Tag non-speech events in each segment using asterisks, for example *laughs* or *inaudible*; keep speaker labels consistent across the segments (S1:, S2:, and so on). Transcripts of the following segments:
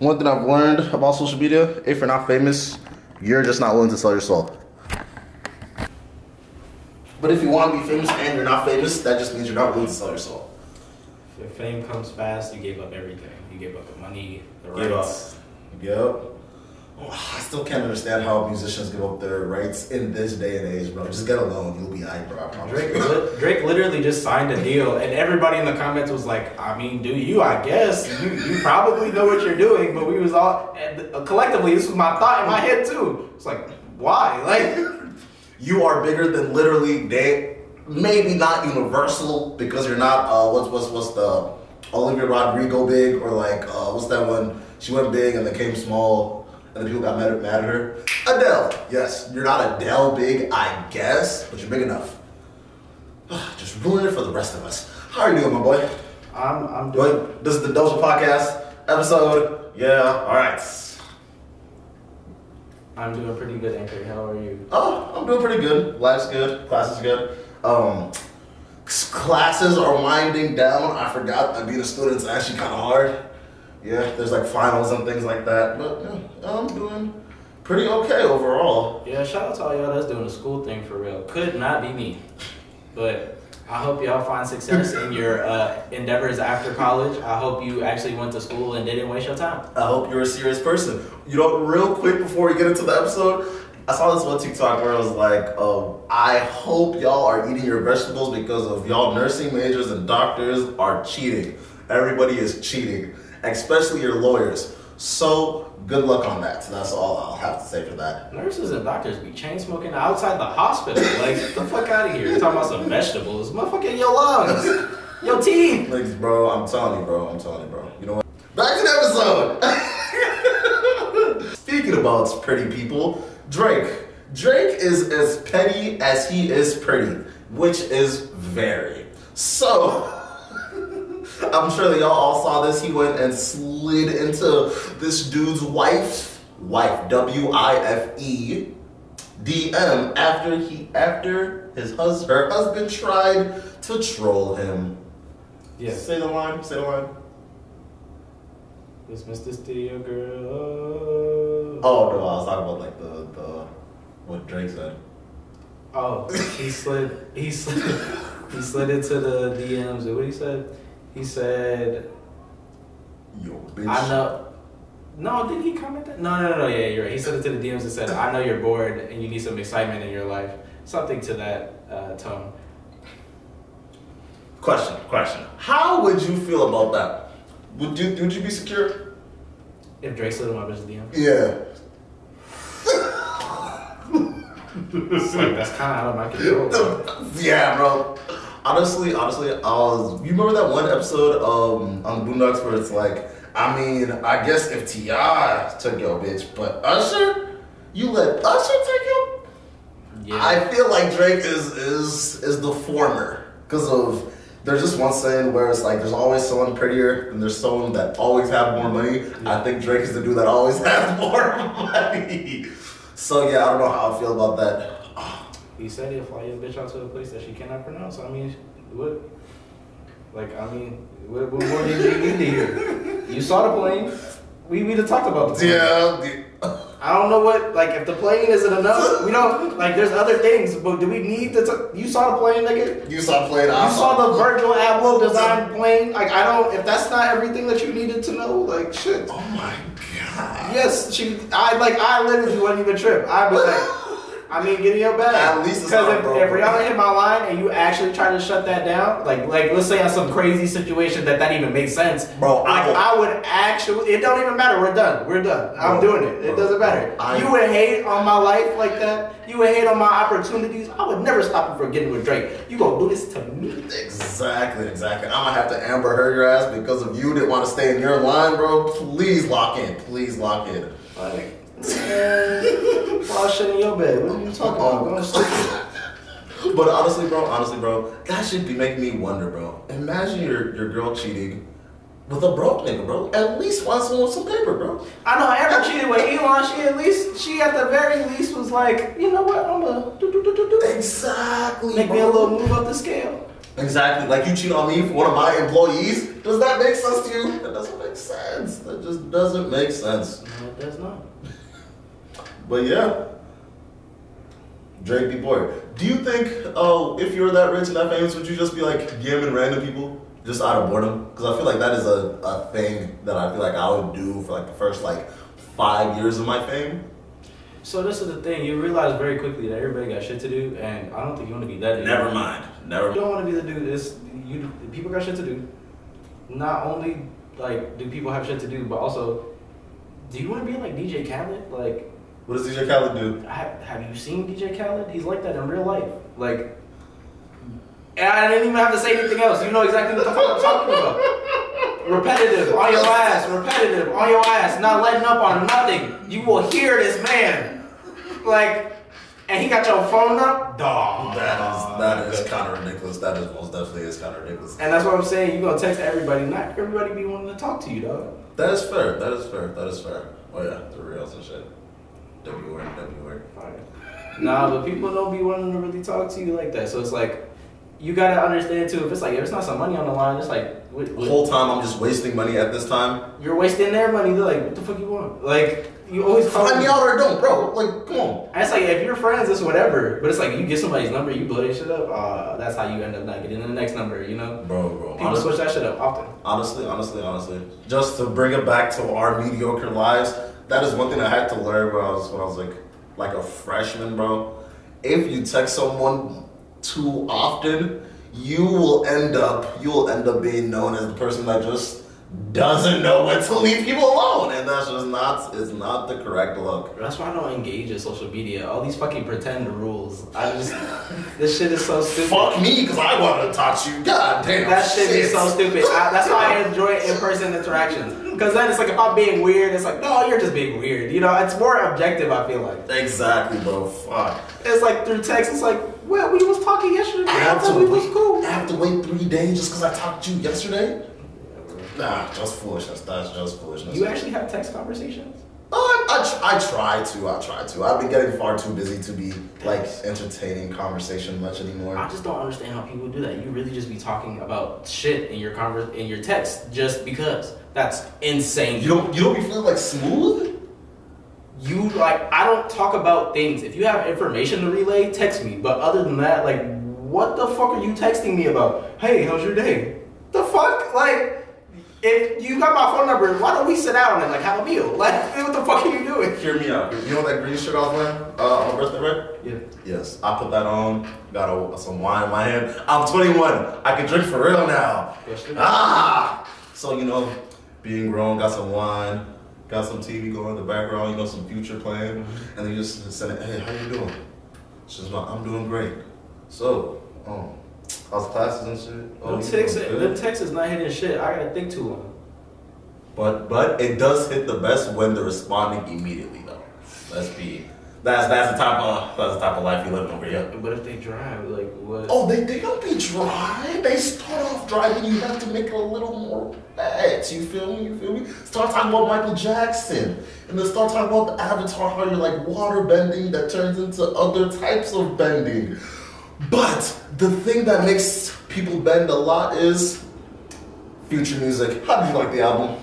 S1: One thing I've learned about social media: if you're not famous, you're just not willing to sell your soul. But if you want to be famous and you're not famous, that just means you're not willing to sell your soul.
S2: If fame comes fast, you gave up everything. You gave up the money, the
S1: Give up.
S2: rights.
S1: Yep. Oh, I still can't understand how musicians give up their rights in this day and age, bro. Just get a loan, you'll be alright, bro. I promise.
S2: Drake, li- Drake literally just signed a deal, and everybody in the comments was like, "I mean, do you? I guess you, you probably know what you're doing." But we was all and, uh, collectively. This was my thought in my head too. It's like, why? *laughs* Like,
S1: you are bigger than literally they maybe not universal because you're not uh what's what's what's the Olivia Rodrigo big or like uh what's that one she went big and then came small and then people got mad, mad at her Adele yes you're not Adele big I guess but you're big enough *sighs* just ruin it for the rest of us how are you doing my boy
S2: I'm I'm doing.
S1: This is the Doja podcast episode yeah all right
S2: I'm doing pretty good, Anchor. How are you?
S1: Oh, I'm doing pretty good. Life's good. Class is good. Um, classes are winding down. I forgot that being a student student's actually kind of hard. Yeah, there's like finals and things like that. But yeah, I'm doing pretty okay overall.
S2: Yeah, shout out to all y'all that's doing the school thing for real. Could not be me, but I hope y'all find success in your uh, endeavors after college. I hope you actually went to school and didn't waste your time.
S1: I hope you're a serious person. You know, real quick before we get into the episode, I saw this one TikTok where it was like, um, I hope y'all are eating your vegetables because of y'all nursing majors and doctors are cheating. Everybody is cheating, especially your lawyers. So good luck on that. That's all I'll have to say for that.
S2: Nurses and doctors be chain smoking outside the hospital. Like, get the fuck out of here. You're talking about some vegetables. Motherfucking your lungs, your teeth.
S1: Thanks, bro. I'm telling you, bro. I'm telling you, bro. You know what? Back to the episode. *laughs* Speaking about pretty people, Drake. Drake is as petty as he is pretty, which is very. So, I'm sure that y'all all saw this. He went and slid into this dude's wife, wife, W I F E, DM after he after his hus her husband tried to troll him.
S2: Yeah.
S1: Say the line. Say the line.
S2: This to your girl.
S1: Oh no, I was talking about like the the what Drake said.
S2: Oh, he slid. He slid. He slid into the DMs. What he said? He said,
S1: Yo, bitch.
S2: "I know." No, did he comment that? No, no, no, no. Yeah, you're right. He sent it to the DMs and said, "I know you're bored and you need some excitement in your life." Something to that uh, tone.
S1: Question, question. How would you feel about that? Would you would you be secure?
S2: If Drake slid in my bitch's DMs,
S1: Yeah. *laughs*
S2: it's like that's kind of out of my *laughs* control. bro.
S1: yeah, bro. Honestly, honestly, I was. You remember that one episode um on Boondocks where it's like, I mean, I guess if T.I. took your bitch, but Usher, you let Usher take you?
S2: Yeah.
S1: I feel like Drake is is is the former because of there's just one saying where it's like there's always someone prettier and there's someone that always have more money. I think Drake is the dude that always *laughs* has more money. So yeah, I don't know how I feel about that.
S2: He said he'll fly your bitch out to a place that she cannot pronounce. I mean, what? Like, I mean, what, what more did you need to hear? You saw the plane. We we talked about the plane.
S1: Yeah,
S2: I don't know what like if the plane isn't enough. We don't like. There's other things, but do we need to? T- you saw the plane, nigga.
S1: you saw playing.
S2: You saw the Virgil Abloh design plane. Like I don't. If that's not everything that you needed to know, like shit.
S1: Oh my god.
S2: Yes, she. I like. I literally wasn't even trip. I was like. I mean, get in your bag.
S1: At least it's
S2: because if,
S1: broken.
S2: if Rihanna hit my line and you actually try to shut that down, like like let's say on some crazy situation that that even makes sense,
S1: Bro, I
S2: Like I would actually. It don't even matter. We're done. We're done. I'm doing it. It doesn't matter.
S1: I-
S2: you would hate on my life like that. You would hate on my opportunities. I would never stop you from getting with Drake. You gonna do this to me?
S1: Exactly, exactly. I'm gonna have to Amber Heard your ass because of you didn't want to stay in your line, bro. Please lock in. Please lock in.
S2: Like, man, fly shit in your bed. What are you talking about? Going stupid.
S1: But honestly, bro, honestly, bro, that should be making me wonder, bro. Imagine your your girl cheating with a broke nigga, bro. At least find someone with some paper, bro.
S2: I know ever cheated with Elon. She at least, she at the very least was like, you know what? I'm gonna do do do do do.
S1: Exactly.
S2: Make
S1: bro.
S2: me a little move up the scale.
S1: Exactly. Like you cheat on me for one of my employees. Does that make sense to you? That doesn't make sense. That just doesn't make sense.
S2: No, it does not.
S1: But yeah. Drake be bored. Do you think, oh, if you're that rich and that famous, would you just be like DMing random people just out of boredom? Because I feel like that is a, a thing that I feel like I would do for like the first like five years of my fame.
S2: So this is the thing. You realize very quickly that everybody got shit to do, and I don't think you want to be that. dude.
S1: Never mind. Never.
S2: You don't want to be the dude. This you people got shit to do. Not only like do people have shit to do, but also, do you want to be like DJ Khaled? Like,
S1: What does DJ Khaled do?
S2: have, have you seen DJ Khaled? He's like that in real life. Like, and I didn't even have to say anything else. You know exactly what the fuck I'm talking about. *laughs* Repetitive on your ass, repetitive on your ass, not letting up on nothing. You will hear this man. Like, and he got your phone up, dog.
S1: That is that is kind of ridiculous. That is most definitely is kind of ridiculous.
S2: And that's what I'm saying. You're gonna text everybody. Not everybody be wanting to talk to you, dog.
S1: That is fair. That is fair. That is fair. Oh yeah, the reals and shit. W word. W word.
S2: Nah, but people don't be wanting to really talk to you like that. So it's like, you gotta understand too. If it's like, if it's not some money on the line, it's like, what,
S1: The whole time I'm just wasting money at this time.
S2: you're wasting their money. They're like, what the fuck you want? Like, you always
S1: Find
S2: me.
S1: me out or don't, bro. Like, come on.
S2: And it's like, if you're friends, it's whatever. But it's like, you get somebody's number, you blow that shit up. Uh, that's how you end up not getting the next number. You know,
S1: Bro, bro.
S2: people
S1: Honestly,
S2: switch that shit up often.
S1: honestly, honestly, honestly. Just to bring it back to our mediocre lives, that is one thing I had to learn when I was when I was like like a freshman, bro. If you text someone too often, you will end up you will end up being known as the person that just doesn't know when to leave people alone, and that's just not it's not the correct look.
S2: That's why I don't engage in social media. All these fucking pretend rules. I just, this shit is so stupid.
S1: Fuck me, cause I wanted to talk to you. God damn,
S2: That shit is so stupid. I, that's why I enjoy in-person interactions. Because then it's like if I'm being weird, it's like no, you're just being weird. You know, it's more objective. I feel like
S1: Exactly, bro. Fuck.
S2: it's like through text. It's like well, we was talking yesterday. I thought we was cool.
S1: I have to wait three days just because I talked to you yesterday? Nah, just foolishness. That's just foolishness.
S2: You actually have text conversations?
S1: Oh, I, I, tr- I try to. I try to. I've been getting far too busy to be like entertaining conversation much anymore.
S2: I just don't understand how people do that. You really just be talking about shit in your conver- in your text just because. That's insane.
S1: You don't. You don't be feeling like smooth.
S2: you like I don't talk about things. If you have information to relay, text me. But other than that, like what the fuck are you texting me about? Hey, how's your day? The fuck? Like if you got my phone number, why don't we sit down and like have a meal? Like *laughs* what the fuck are you doing?
S1: Hear me out. You know that green shirt I was wearing uh, on my birthday, right?
S2: Yeah.
S1: Yes, I put that on. Got a, some wine in my hand. I'm 21. I can drink for real now. Ah! So, you know, being grown, got some wine, got some TV going in the background, you know, some future playing. And then you just send it, hey, how you doing? She's like, I'm doing great. So, um, how's classes and shit? Oh,
S2: Them texts,
S1: doing
S2: them texts is not hitting shit. I gotta think too long.
S1: But but it does hit the best when they're responding immediately though. Let's be that's that's the type of that's the type of life you live over here.
S2: But if they drive, like what?
S1: Oh, they, they don't be dry. They start off driving. you have to make it a little more You feel me? You feel me? Start talking about Michael Jackson. And then start talking about the avatar, how you're like water bending that turns into other types of bending. But the thing that makes people bend a lot is future music. How did you like the album?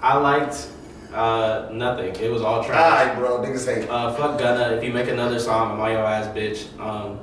S2: I liked uh nothing. It was all trash.
S1: Alright, bro, niggas hate.
S2: Uh, fuck Gunna. If you make another song, I'm on your ass, bitch. Um,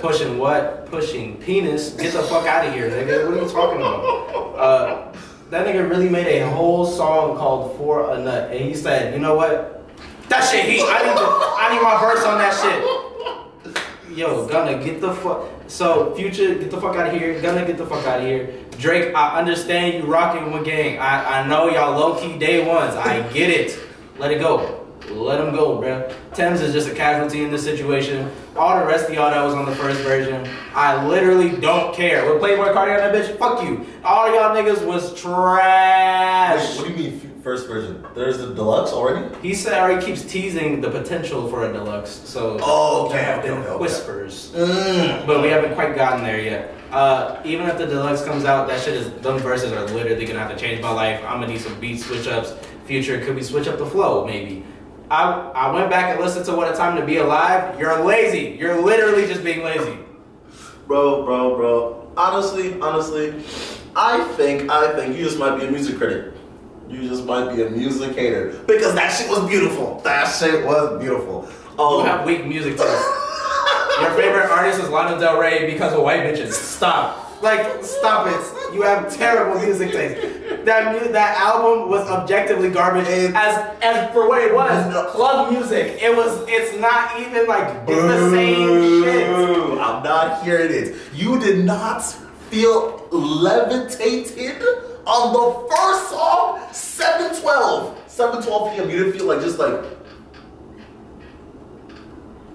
S2: pushing what? Pushing penis. Get the fuck out of here, nigga. What are you talking about? Uh, that nigga really made a whole song called "For a Nut," and he said, "You know what? That shit heat. I need I need my verse on that shit." Yo, Gunna get the fuck. So, Future, get the fuck out of here. Gunna get the fuck out of here. Drake, I understand you rocking with gang. I, I know y'all low key day ones. I get it. Let it go. Let him go, bruh. Tems is just a casualty in this situation. All the rest of y'all that was on the first version, I literally don't care. With Playboi Carti on that bitch, fuck you. All y'all niggas was
S1: Wait,
S2: trash.
S1: what do you mean first version? There's the deluxe already?
S2: He said already keeps teasing the potential for a deluxe, so
S1: Oh, okay,
S2: there have
S1: okay,
S2: been
S1: okay, okay.
S2: whispers.
S1: Mm.
S2: But we haven't quite gotten there yet. Uh, even if the deluxe comes out, that shit is them verses are literally gonna have to change my life. I'm gonna need some beat switch ups. Future, could we switch up the flow? Maybe. I I went back and listened to What a Time to Be Alive. You're lazy. You're literally just being lazy.
S1: Bro, bro, bro. honestly, honestly, I think, I think you just might be a music critic. You just might be a music hater because that shit was beautiful. That shit was beautiful. Oh.
S2: You
S1: Um,
S2: have weak music taste. Your favorite artist is Lana Del Rey because of white bitches. Stop. Like, stop it. You have terrible music taste. That mu- that album was objectively garbage.
S1: It-
S2: as as for what it was,
S1: No.
S2: club music. It was. It's not even like it's the same shit.
S1: I'm not hearing it. You did not feel levitated on the first song, 712. 712 p.m. You didn't feel like just like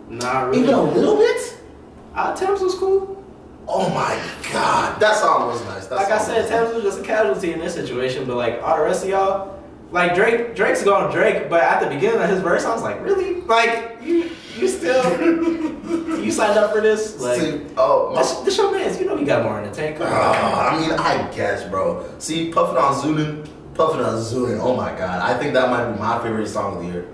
S2: Not really.
S1: even a little bit?
S2: Uh, Tems was cool.
S1: Oh my god. That song was nice. That
S2: Like I said, Tems was just a casualty in this situation. But like all the rest of y'all, like Drake, Drake's going Drake. But at the beginning of his verse, I was like, really? Like you, you still, *laughs* you signed up for this? Like
S1: See, oh, my,
S2: this, this your man's. You know he got more in the tank.
S1: Ah, I mean, I guess, bro. See, puffing on Zunin, puffing on Zunin. Oh my god, I think that might be my favorite song of the year.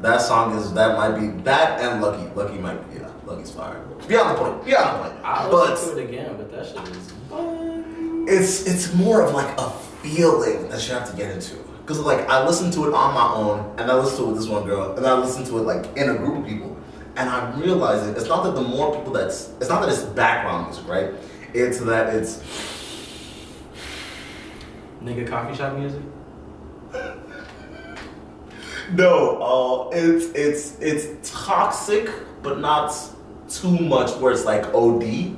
S1: That song is that might be that and Lucky. Lucky might be yeah, Lucky's fire. Beyond the point. Beyond the point.
S2: I'll
S1: But
S2: listen to it again, but that shit is fun.
S1: it's it's more of like a feeling that you have to get into. Cause like I listened to it on my own, and I listened to it with this one girl, and I listened to it like in a group of people, and I realized it. It's not that the more people that's it's not that it's background music, right? It's that it's
S2: Nigga coffee shop music. *laughs*
S1: No, uh, it's it's it's toxic, but not too much where it's like OD.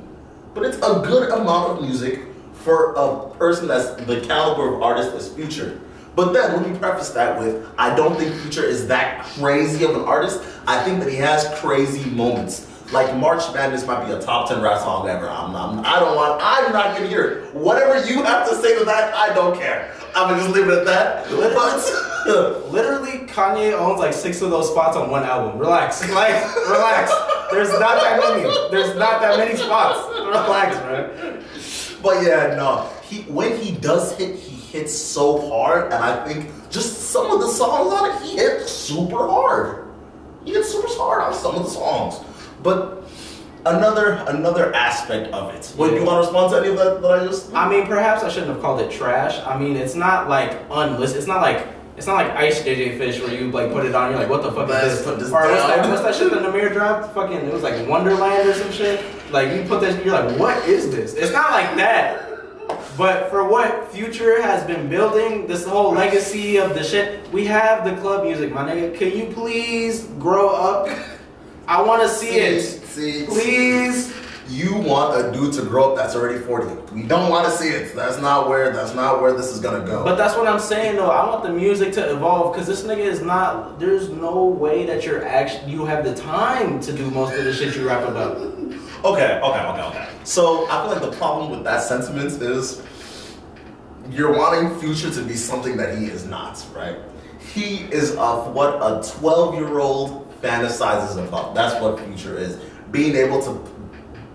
S1: But it's a good amount of music for a person that's the caliber of artist as Future. But then let me preface that with I don't think Future is that crazy of an artist. I think that he has crazy moments. Like March Madness might be a top ten rap song ever. I'm, I'm I don't want. I'm not gonna hear it. Whatever you have to say to that, I don't care. I'm gonna just leave it at that. But *laughs*
S2: Literally, Kanye owns like six of those spots on one album. Relax, like relax. There's not that many. There's not that many spots. Relax, bro.
S1: But yeah, no. He when he does hit, he hits so hard, and I think just some of the songs on it, he hit super hard. He hit super hard on some of the songs. But another another aspect of it. Wait, you want to respond to any of that that I just?
S2: I mean, perhaps I shouldn't have called it trash. I mean, it's not like unlisted. It's not like it's not like Ice JJ Fish where you like put it on. You're like, what the fuck
S1: Let's
S2: is this?
S1: put this
S2: or what's that? What's that shit that Namir dropped? Fucking, it was like Wonderland or some shit. Like you put this, you're like, what is this? It's not like that. But for what Future has been building, this whole legacy of the shit, we have the club music, my nigga. Can you please grow up? I want to see it.
S1: See,
S2: Please.
S1: You want a dude to grow up that's already 40. We don't want to see it. That's not where that's not where this is gonna go.
S2: But that's what I'm saying though. I want the music to evolve because this nigga is not. There's no way that you're actually you have the time to do most of the shit you rap about.
S1: Okay, okay, okay, okay. So I feel like the problem with that sentiment is you're wanting Future to be something that he is not, right? He is of what a 12 year old fantasizes about. That's what Future is. Being able to.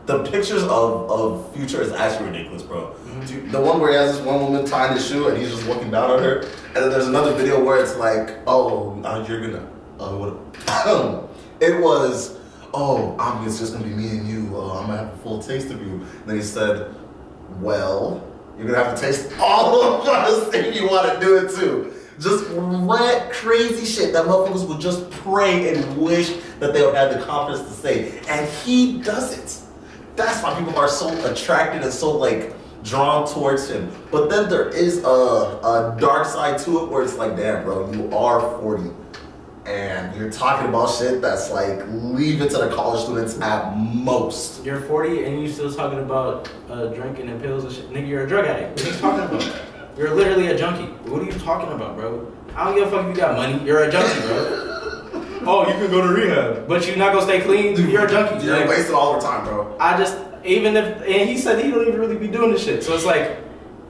S1: The pictures of, of Future is actually ridiculous, bro. Dude, The one where he has this one woman tying his shoe and he's just looking down on her. And then there's another video where it's like, oh, uh, you're gonna. Uh, what? *coughs* it was oh, I'm it's just gonna be me and you. Uh, I'm gonna have a full taste of you. And then he said, well, you're gonna have to taste all *laughs* of us if you want to do it too. Just red, crazy shit that motherfuckers would just pray and wish that they would have the confidence to say, and he does it. That's why people are so attracted and so like drawn towards him. But then there is a, a dark side to it where it's like, damn, bro, you are 40 and you're talking about shit that's like leave it to the college students at most.
S2: You're 40 and you still talking about uh, drinking and pills and shit. Nigga, you're a drug addict. What are you talking about? *laughs* You're literally a junkie. What are you talking about, bro? I don't give a fuck if you got money. You're a junkie, bro. *laughs* oh, you can go to rehab, but you're not gonna stay clean. You're a junkie.
S1: You're
S2: Like,
S1: wasting all the time, bro.
S2: I just even if and he said he don't even really be doing this shit. So it's like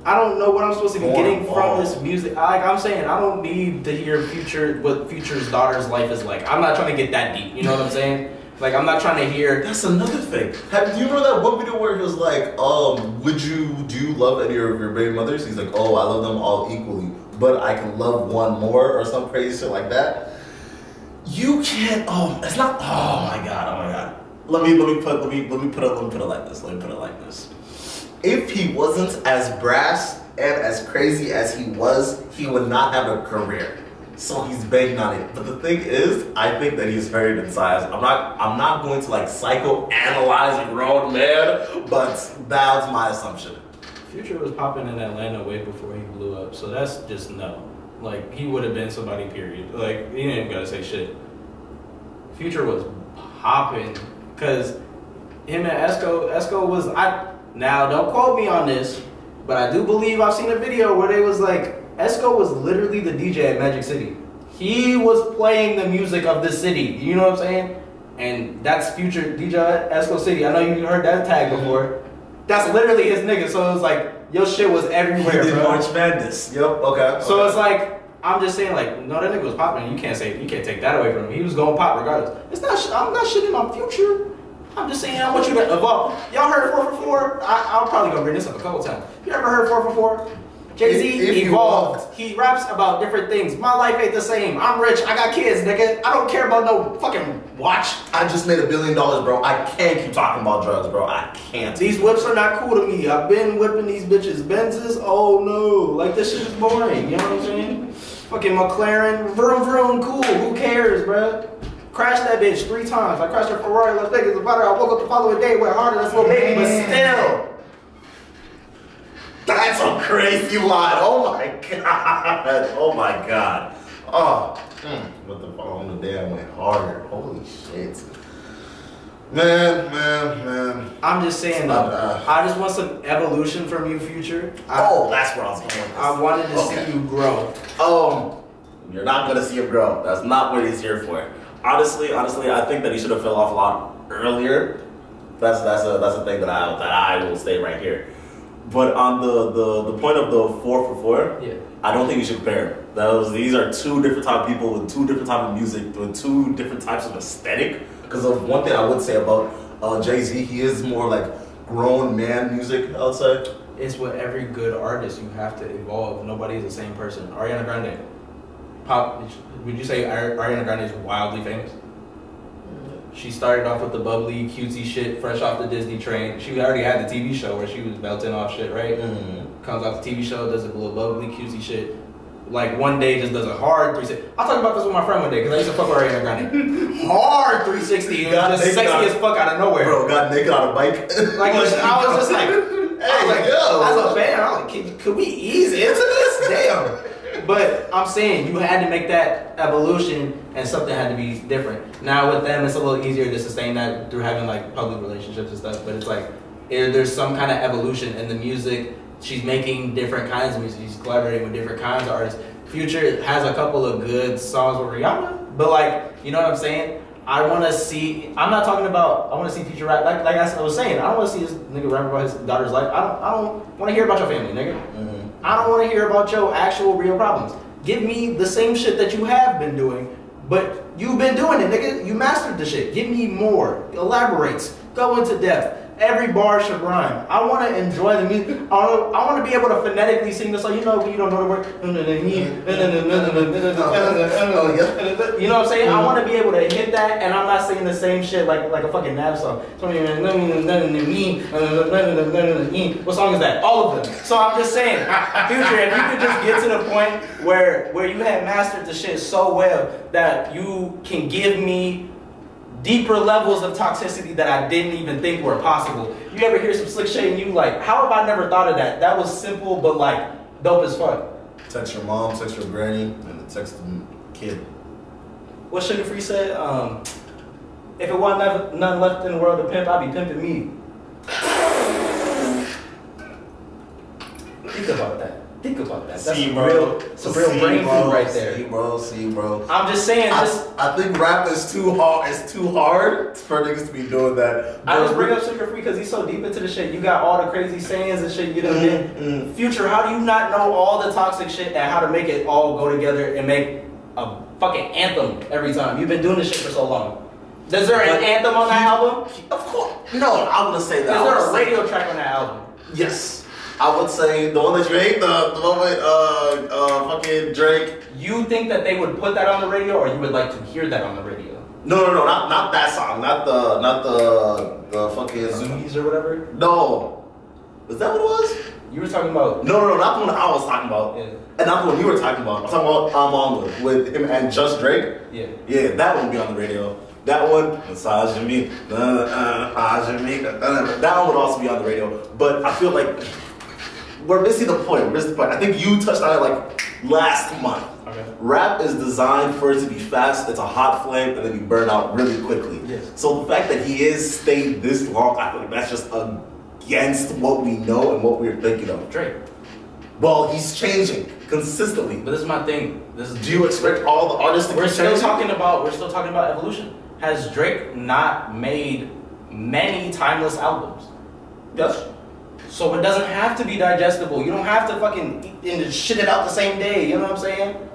S2: I don't know what I'm supposed to be
S1: More
S2: getting from this music. Like I'm saying, I don't need to hear future what Future's daughter's life is like. I'm not trying to get that deep. You know what I'm saying? Like I'm not trying to hear.
S1: That's another thing. Have do you remember that one video where he was like, um, would you do you love any of your baby mothers? He's like, oh, I love them all equally, but I can love one more or some crazy shit like that. You can't. Oh, it's not. Oh my god. Oh my god. Let me let me put let me let me put it let me put it like this. Let me put it like this. if he wasn't as brass and as crazy as he was, he would not have a career. So he's begging on it. But the thing is, I think that he's hurting in size. I'm not I'm not going to like psychoanalyze a grown man, but that's my assumption.
S2: Future was popping in Atlanta way before he blew up, so that's just no. Like he would have been somebody. Period. Like he ain't even gotta say shit. Future was popping because him and Esco. Esco was I. Now don't quote me on this, but I do believe I've seen a video where they was like Esco was literally the DJ at Magic City. He was playing the music of the city. You know what I'm saying? And that's future DJ Esco City. I know you heard that tag before. That's literally his nigga. So it was like your shit was everywhere.
S1: He did
S2: bro.
S1: March Madness. Yep. Okay.
S2: So
S1: okay.
S2: it's like I'm just saying, like, no, that nigga was popping. You can't say you can't take that away from him. He was going pop regardless. It's not. I'm not shitting on future. I'm just saying I want you to evolve. Y'all heard four for four? I, I'm probably gonna bring this up a couple times. You ever heard four for four? Jay Z evolved. He raps about different things. My life ain't the same. I'm rich. I got kids, nigga. I don't care about no fucking watch.
S1: I just made a billion dollars, bro. I can't keep talking about drugs, bro. I can't.
S2: These whips are not cool to me. I've been whipping these bitches. Benzes, oh no. Like this shit is boring. You know what I'm saying? Fucking McLaren, vroom vroom, cool. Who cares, bro? Crashed that bitch three times. I crashed a Ferrari, Las Vegas, Nevada. I woke up the following day with harder than little baby, but still.
S1: That's a crazy lot. Oh my god. Oh my god. Oh. What the fuck? On the day I went harder. Holy shit. Man, man, man.
S2: I'm just saying though.
S1: Bad.
S2: I just want some evolution from you, future. I,
S1: Oh, that's where I was going.
S2: I wanted to
S1: Okay.
S2: see you grow.
S1: Um, you're not gonna see him grow. That's not what he's here for. Honestly, honestly, I think that he should have fell off a lot earlier. That's that's a that's a thing that I that I will stay right here. But on the the, the point of the four for four,
S2: Yeah.
S1: I don't think you should compare. Those these are two different type of people with two different type of music, with two different types of aesthetic. Because of one thing I would say about uh, Jay Z, he is more like grown man music. I would say.
S2: It's with every good artist. You have to evolve. Nobody is the same person. Ariana Grande. Pop. Would you say Ari- Ariana Grande is wildly famous? She started off with the bubbly, cutesy shit, fresh off the Disney train. She already had the TV show where she was belting off shit, right?
S1: Mm.
S2: Comes off the TV show, does a little bubbly, cutesy shit. Like one day just does a hard 360. I talked about this with my friend one day because I used to fuck with Ariana Grande. *laughs* hard 360. It was just sexy as fuck out of nowhere.
S1: Bro, got naked on a bike.
S2: Like I was just like, *laughs* I was like,
S1: yo.
S2: as a fan, I was like, could, could we ease into this? Damn. But I'm saying you had to make that evolution, and something had to be different. Now with them, it's a little easier to sustain that through having like public relationships and stuff. But it's like eh, there's some kind of evolution in the music. She's making different kinds of music. She's collaborating with different kinds of artists. Future has a couple of good songs with Rihanna, but like you know what I'm saying. I want to see. I'm not talking about. I want to see Future rap. Like, like I was saying, I don't want to see this nigga rap about his daughter's life. I don't. I don't want to hear about your family, nigga. I don't want to hear about your actual real problems. Give me the same shit that you have been doing, but you've been doing it, nigga. You mastered the shit. Give me more. Elaborates. Go into depth. Every bar should rhyme. I want to enjoy the music. I want, to be able to phonetically sing the song. You know, you don't know the word. You know what I'm saying? I want to be able to hit that, and I'm not singing the same shit like like a fucking Nav song. What song is that? All of them. So I'm just saying, future, if you could just get to the point where where you have mastered the shit so well that you can give me deeper levels of toxicity that I didn't even think were possible. You ever hear some slick shit and you like, how have I never thought of that? That was simple, but like dope as fuck.
S1: Text your mom, text your granny, and then text the kid.
S2: What Suga Free said, um, if it wasn't never, nothing left in the world to pimp, I'd be pimping me. Think about that. Think about that. That's
S1: See, bro.
S2: real, some real
S1: See,
S2: brain
S1: bro.
S2: food right
S1: See,
S2: there.
S1: bro. See, bro.
S2: I'm just saying, just
S1: I, I think rap is too hard. It's too hard for niggas to be doing that.
S2: I just bring up Suga Free because he's so deep into the shit. You got all the crazy sayings and shit you know, did.
S1: Mm, mm.
S2: Future, how do you not know all the toxic shit and how to make it all go together and make a fucking anthem every time? You've been doing this shit for so long. Is there an
S1: But
S2: anthem on that
S1: he-
S2: album?
S1: Of course. No, I wouldn't say
S2: Is
S1: that. I
S2: there a
S1: say-
S2: radio track on that album?
S1: Yes. I would say the one that you hate, the, the one with uh, uh, fucking Drake.
S2: You think that they would put that on the radio, or you would like to hear that on the radio?
S1: No, no, no, not not that song. Not the not the the fucking
S2: Zoomies or whatever.
S1: No. Is that what it was?
S2: You were talking about.
S1: No, no, no, not the one I was talking about.
S2: Yeah.
S1: And not the one you were talking about. I'm talking about I'm on with, with him and Just Drake.
S2: Yeah.
S1: Yeah, that one would be on the radio. That one, massage me, uh, uh, massage me, uh, uh, that one would also be on the radio. But I feel like we're missing the point. We're missing the point. I think you touched on it like last month.
S2: Okay.
S1: Rap is designed for it to be fast. It's a hot flame, and then you burn out really quickly.
S2: Yes.
S1: So the fact that he is stayed this long, I feel like that's just against what we know and what we're thinking of.
S2: Drake.
S1: Well, he's changing consistently.
S2: But this is my thing. This is.
S1: Do you expect all the artists to
S2: We're still
S1: changing?
S2: talking about. We're still talking about evolution. Has Drake not made many timeless albums?
S1: Yes.
S2: So it doesn't have to be digestible. You don't have to fucking eat and shit it out the same day. You know what I'm saying?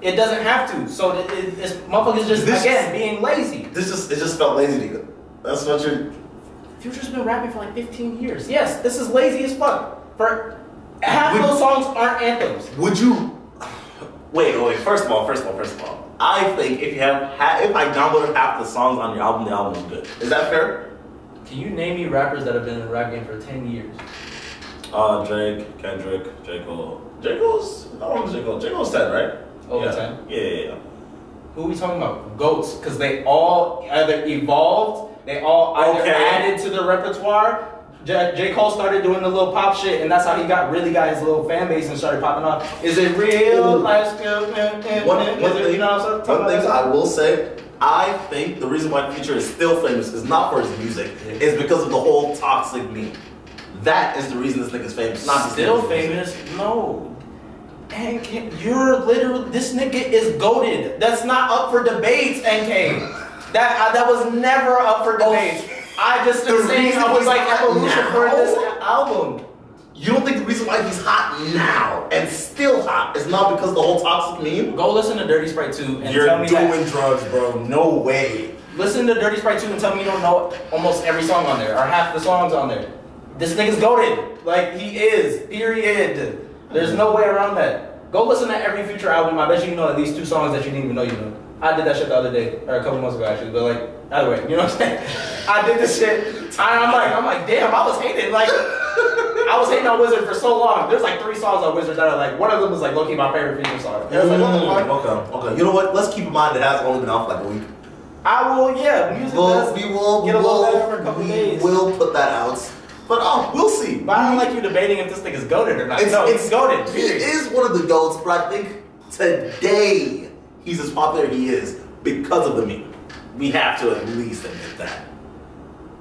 S2: It doesn't have to. So it, it, it's motherfuckers just
S1: This-
S2: again being lazy.
S1: This just it just felt lazy to you. That's what you're.
S2: Future's been rapping for like 15 years. Yes, this is lazy as fuck. For half
S1: Would-
S2: those songs aren't anthems.
S1: Would you? Wait, wait. First of all, first of all, first of all, I think if you have if I downloaded half the songs on your album, the album is good. Is that fair?
S2: Can you name me rappers that have been in the rap game for 10 years?
S1: Uh, Drake, Kendrick, J Cole. J Cole's how old is J Cole? J Cole's ten, right?
S2: Over
S1: yeah.
S2: 10?
S1: Yeah, yeah, yeah.
S2: Who are we talking about? Goats, because they all either evolved, they all either
S1: Okay.
S2: added to the repertoire. J-, J. Cole started doing the little pop shit, and that's how he got really got his little fan base and started popping off. Is it real?
S1: Ooh.
S2: Life skill?
S1: One, one thing,
S2: you know what I'm talking
S1: one thing? I will say, I think the reason why Future is still famous is not for his music, is because of the whole toxic meme. That is the reason this nigga's famous. Not
S2: Still famous? No. NK, you're literally this nigga is goaded. That's not up for debates, NK. That uh, that was never up for debates. I just
S1: The
S2: saying I was like evolution for this album.
S1: You don't think the reason why he's hot now and still hot is not because of the whole toxic meme?
S2: Go listen to Dirty Sprite 2 and tell me.
S1: You're
S2: tell me
S1: doing
S2: that.
S1: drugs, bro. No way.
S2: Listen to Dirty Sprite 2 and tell me you don't know almost every song on there or half the songs on there. This nigga's goaded. Like he is. Period. There's no way around that. Go listen to every future album. I bet you know at least two songs that you didn't even know you know. I did that shit the other day, or a couple months ago actually. But like, either way, you know what I'm saying? *laughs* I did this shit. And I'm like, I'm like, damn, I was hated. Like, I was hating on WIZRD for so long. There's like three songs on WIZRD that are like, one of them was like low-key my favorite future song. And I was like, what the fuck?
S1: Mm, okay, okay. You know what? Let's keep in mind it has only been out for like a week.
S2: I will, yeah. Music
S1: We'll,
S2: does
S1: we will,
S2: get a
S1: we'll,
S2: little better for a couple
S1: we
S2: days.
S1: will put that out. But oh, we'll see.
S2: But I don't like you debating if this thing is goaded or not.
S1: It's,
S2: no,
S1: it's
S2: it's goaded.
S1: He is one of the goats, but I think today he's as popular as he is because of the meme. We have to at least admit that.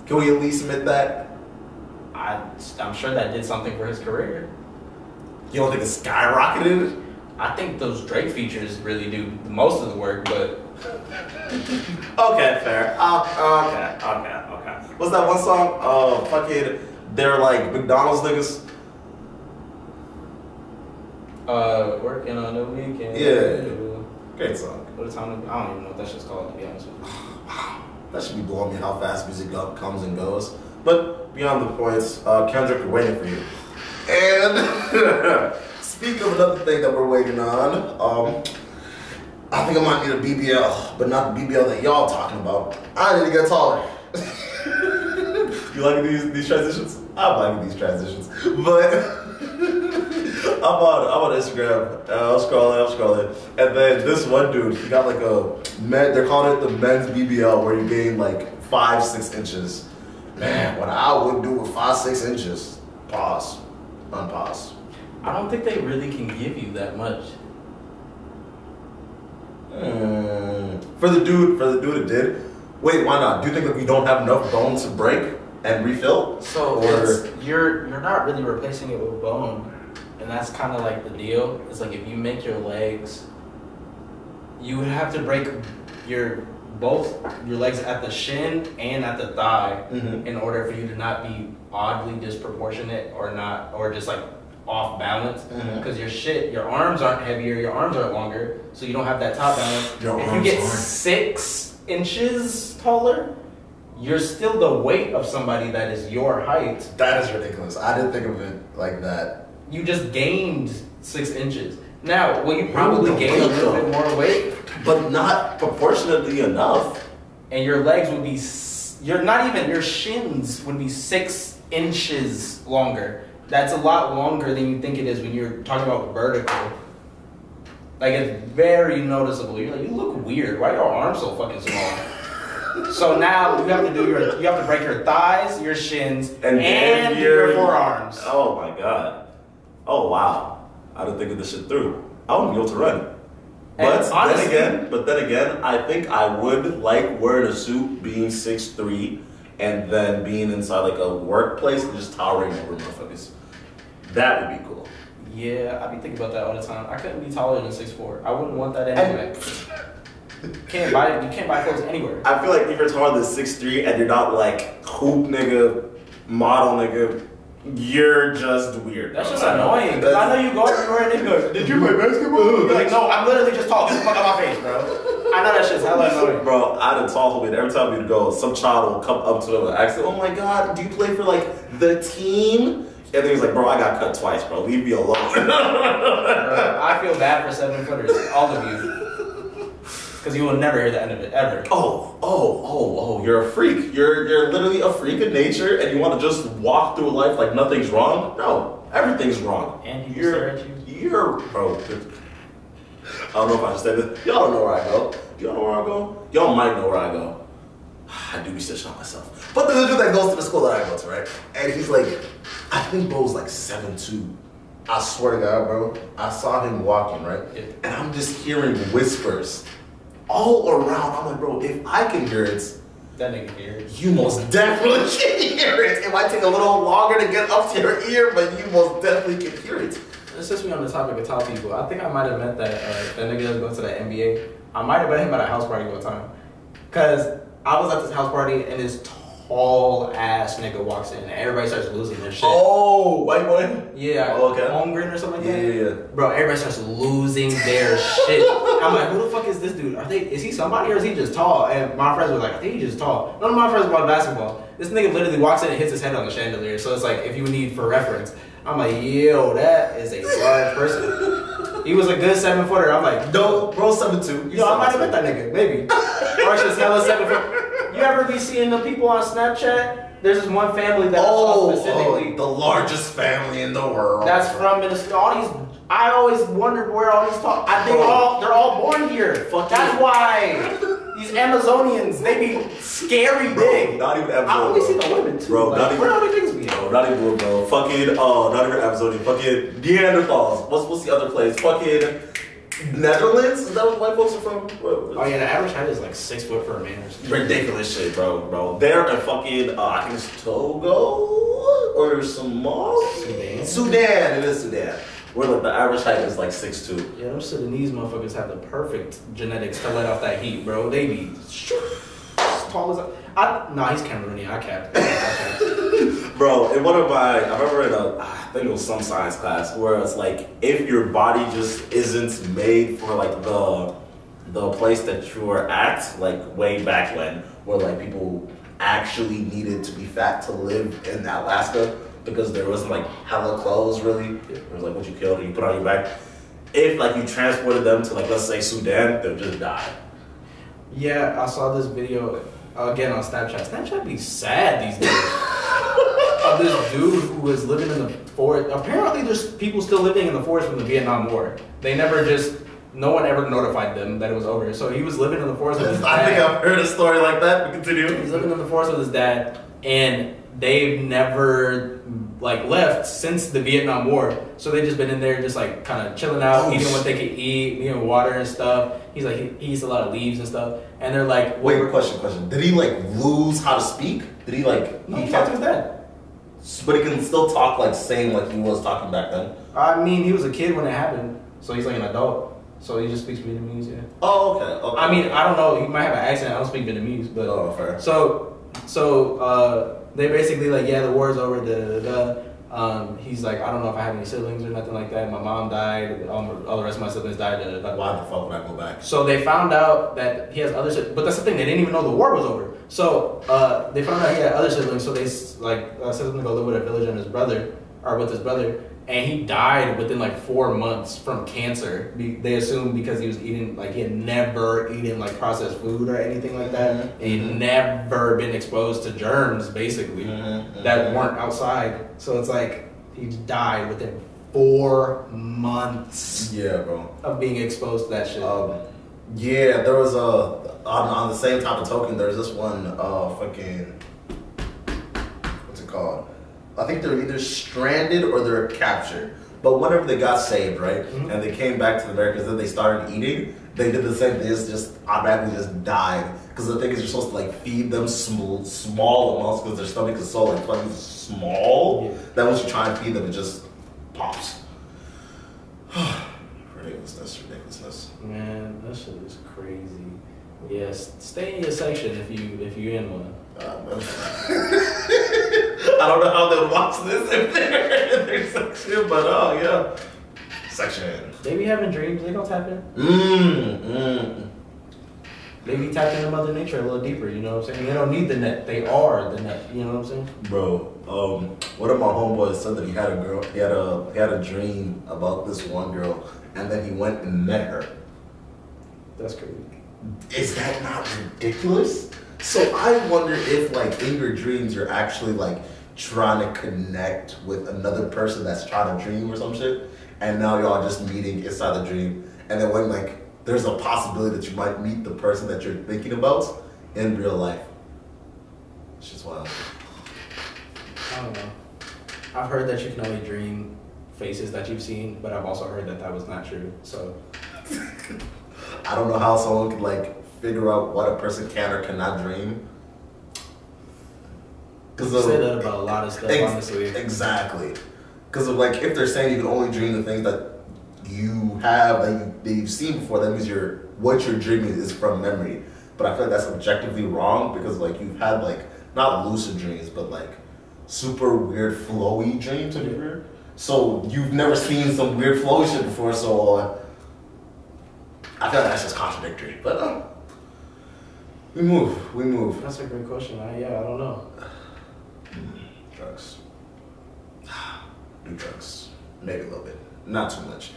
S1: Can we at least admit that?
S2: I, I'm sure that did something for his career.
S1: You don't think it skyrocketed?
S2: I think those Drake features really do most of the work, but *laughs*
S1: Okay, fair. Uh, okay, okay, okay. What's that one song? Uh, fucking, they're like McDonald's niggas.
S2: uh, working on the weekend.
S1: Yeah. Great song.
S2: What a time! I don't even know what that shit's called to be honest with you. *sighs*
S1: That should be blowing me how fast music go- comes and goes. But beyond the points, uh, Kendrick, we're waiting for you. And *laughs* speak of another thing that we're waiting on, um, I think I might need a BBL, but not the BBL that y'all talking about. I need to get taller. *laughs* you like these these transitions? I'm liking these transitions, but *laughs* I'm on I'm on Instagram. Uh, I'm scrolling, I'm scrolling, and then this one dude, he got like a men. They're calling it the men's BBL, where you gain like five six inches. Man, what I would do with five six inches? Pause, unpause.
S2: I don't think they really can give you that much.
S1: Hmm. For the dude, for the dude it did. Wait, why not? Do you think that we don't have enough bone to break and refill?
S2: So you're you're not really replacing it with bone, and that's kind of like the deal. It's like if you make your legs, you would have to break your both your legs at the shin and at the thigh
S1: Mhm.
S2: in order for you to not be oddly disproportionate or not or just like off balance
S1: Mhm.
S2: because your shit your arms aren't heavier your arms aren't longer so you don't have that top balance
S1: Your
S2: if you get
S1: aren't.
S2: six inches taller you're still the weight of somebody that is your height
S1: That is ridiculous. I didn't think of it like that.
S2: you just gained six inches now will you probably gain a little bit more weight
S1: But not proportionately enough.
S2: and your legs would be, you're not even your shins would be six inches longer. That's a lot longer than you think it is when you're talking about vertical. Like it's very noticeable. You're like, you look weird. Why are your arms so fucking small? so now you have to do your, you have to break your thighs, your shins, and, do
S1: your-
S2: your forearms.
S1: Oh my god. Oh wow. I didn't think of this shit through. I wouldn't be able to run. But
S2: And honestly-
S1: then again, but then again, I think I would like wearing a suit, being 6'3", and then being inside like a workplace and just towering over motherfuckers. That would be cool.
S2: Yeah, I be thinking about that all the time. I couldn't be taller than six four. I wouldn't want that anyway. *laughs* can't buy you can't buy clothes anywhere.
S1: I feel like if you're taller than 6'3", and you're not like hoop nigga, model nigga, you're just weird.
S2: That's just annoying. Cause I know you go everywhere and they go, "Did you play basketball?" You're like, "No, I'm literally just tall. Get the fuck out my face, bro." I know that shit's hella annoying.
S1: Bro, I had a tall homie, and every time we'd go, some child will come up to him and ask him, Oh my god, do you play for like the team? And then he's like, Bro, I got cut twice, bro. Leave me alone.
S2: Bro, I feel bad for seven footers, all of you, because you will never hear the end of it ever.
S1: oh, oh, oh, oh, you're a freak. You're you're literally a freak of nature and you want to just walk through life like nothing's wrong? No, everything's wrong.
S2: And
S1: you're,
S2: at you.
S1: You're bro. I don't know if I should say this. Y'all don't know where I go. Y'all know where I go? Y'all might know where I go. *sighs* I do be stitching on myself. But there's a dude that goes to the school that I go to, right? And he's like, I think bro's like seven two. I swear to God, bro. I saw him walking, right?
S2: Yeah.
S1: And I'm just hearing whispers all around. I'm like, bro, if I can hear it,
S2: That nigga here.
S1: you most definitely *laughs* can hear it. It might take a little longer to get up to your ear, but you most definitely can hear it.
S2: Since we on the topic of tall people, I think I might have met that uh, that nigga that goes to the NBA. I might have met him at a house party one time, cause I was at this house party and this tall ass nigga walks in and everybody starts losing their shit.
S1: Oh, white boy?
S2: Yeah,
S1: Oh, okay.
S2: Holmgren or something like
S1: Yeah,
S2: that.
S1: yeah, yeah.
S2: Bro, everybody starts losing their shit. *laughs* I'm like, who the fuck is this dude? Are they? Is he somebody or is he just tall? And my friends were like, I think he's just tall. None of my friends watch basketball. This nigga literally walks in and hits his head on the chandelier. So it's like, if you need for reference, I'm like, yo, that is a large person. He was a good seven footer. I'm like,
S1: No, bro, seven two.
S2: yo, I might have met that nigga, maybe. or it's just hella seven foot. You ever be seeing the people on Snapchat? There's this one family that I saw
S1: oh, oh,
S2: specifically.
S1: oh, the largest family in the world.
S2: That's from Minnesota. All these, I always wondered where all these talk. I think
S1: Bro.
S2: all they're all born here.
S1: Fuck
S2: That's
S1: you.
S2: why *laughs* these Amazonians they be scary
S1: Bro,
S2: big.
S1: not even
S2: I only see the women too.
S1: Bro,
S2: like,
S1: not even-
S2: where niggas be?
S1: Bro, not even bro. Fucking oh, not even Amazonian. Fucking Neanderthals. What's what's the other place? Fucking Netherlands. Is that what white folks are from? What-
S2: Oh yeah, the average height is like six foot for a man or something.
S1: Ridiculous shit, bro, bro. They're a fucking, uh, I think it's Togo or Somalia?
S2: Sudan.
S1: Sudan, it is Sudan. Where like the average height is like six two.
S2: Yeah, those Sudanese motherfuckers have the perfect genetics to let off that heat, bro. They be as tall as I. Nah, he's Cameroonian. I capped. I capped.
S1: Bro, in one of my, I remember in a, I think it was some science class where it's like if your body just isn't made for like the the place that you are at, like way back when, where like people actually needed to be fat to live in Alaska because there wasn't like hella clothes really. It was like what you killed and you put on your back. If like you transported them to like let's say Sudan, they'll just die.
S2: Yeah, I saw this video again on Snapchat. Snapchat be sad these days. of this dude who was living in the forest. Apparently, there's people still living in the forest from the Vietnam War. They never just, no one ever notified them that it was over. So he was living in the forest with his *laughs*
S1: I think. I've heard a story like that. But continue.
S2: He's living in the forest with his dad, and they've never like left since the Vietnam War. So they just been in there, just like kind of chilling out,
S1: Oh,
S2: eating what they could eat, eating water and stuff. He's like he, he eats a lot of leaves and stuff, and they're like,
S1: Wait, question, question. Did he like lose how to speak? Did he like?
S2: No, he talked to his dad.
S1: But he can still talk like same like he was talking back then.
S2: I mean, he was a kid when it happened, so he's like an adult. So he just speaks Vietnamese, yeah.
S1: Oh, okay. okay.
S2: I mean, I don't know. He might have an accent. I don't speak Vietnamese, but
S1: Oh, fair.
S2: so so uh, they basically like, yeah, the war's over. Da da da. Um, he's like, I don't know if I have any siblings or nothing like that. My mom died. All, all the rest of my siblings died. Da, da, da.
S1: Why the fuck would I go back?
S2: So they found out that he has other siblings, but that's the thing, they didn't even know the war was over. So uh, they found out he had other siblings, so they like uh, sent him to go live with a village and his brother, or with his brother, and he died within like four months from cancer. Be- They assumed because he was eating like he had never eaten like processed food or anything like that,
S1: Mhm,
S2: and he'd
S1: mhm.
S2: never been exposed to germs basically
S1: Mhm,
S2: that
S1: mhm.
S2: weren't outside. So it's like he died within four months
S1: Yeah, bro.
S2: of being exposed to that shit.
S1: Um, yeah, there was a on, on the same type of token. There's this one, uh, fucking, what's it called? I think they're either stranded or they're captured. But whenever they got saved, right,
S2: Mhm.
S1: and they came back to the Americas, then they started eating. They did the same thing. It's just automatically just died because the thing is you're supposed to like feed them small small amounts because their stomach is so like fucking small
S2: Yeah.
S1: that once you try and feed them, it just pops. *sighs* ridiculousness, ridiculousness.
S2: Man, that shit is crazy. Yes, stay in your section if you if you're in one. *laughs*
S1: I don't know how they would watch this if they're in their section, but oh yeah. Section.
S2: They be having dreams. They don't tap in.
S1: Mmm, mmm.
S2: They be tapped into Mother Nature a little deeper. You know what I'm saying? They don't need the net. They are the net. You know what I'm saying?
S1: Bro, um, one of my homeboys said that he had a girl, he had a, he had a dream about this one girl, and then he went and met her.
S2: That's crazy.
S1: Is that not ridiculous? So I wonder if, like, in your dreams, you're actually like trying to connect with another person that's trying to dream or some shit, and now y'all just meeting inside the dream, and then when like there's a possibility that you might meet the person that you're thinking about in real life. It's just wild.
S2: I don't know. I've heard that you can only dream faces that you've seen, but I've also heard that that was not true. So *laughs*
S1: I don't know how someone could like figure out what a person can or cannot dream. Because
S2: say that about a lot of stuff, honestly.
S1: Exactly. Because of like, if they're saying you can only dream the things that you have that, you, that you've seen before, that means you're what you're dreaming is from memory. But I feel like that's objectively wrong because like you've had like not lucid dreams, but like super weird flowy dreams. Have you? So you've never seen some weird flowy shit before, so uh, I feel like that's just contradictory. But uh, we move, we move.
S2: That's a great question. I, yeah, I don't know.
S1: Drugs. *sighs* Do drugs. Maybe a little bit. Not too much.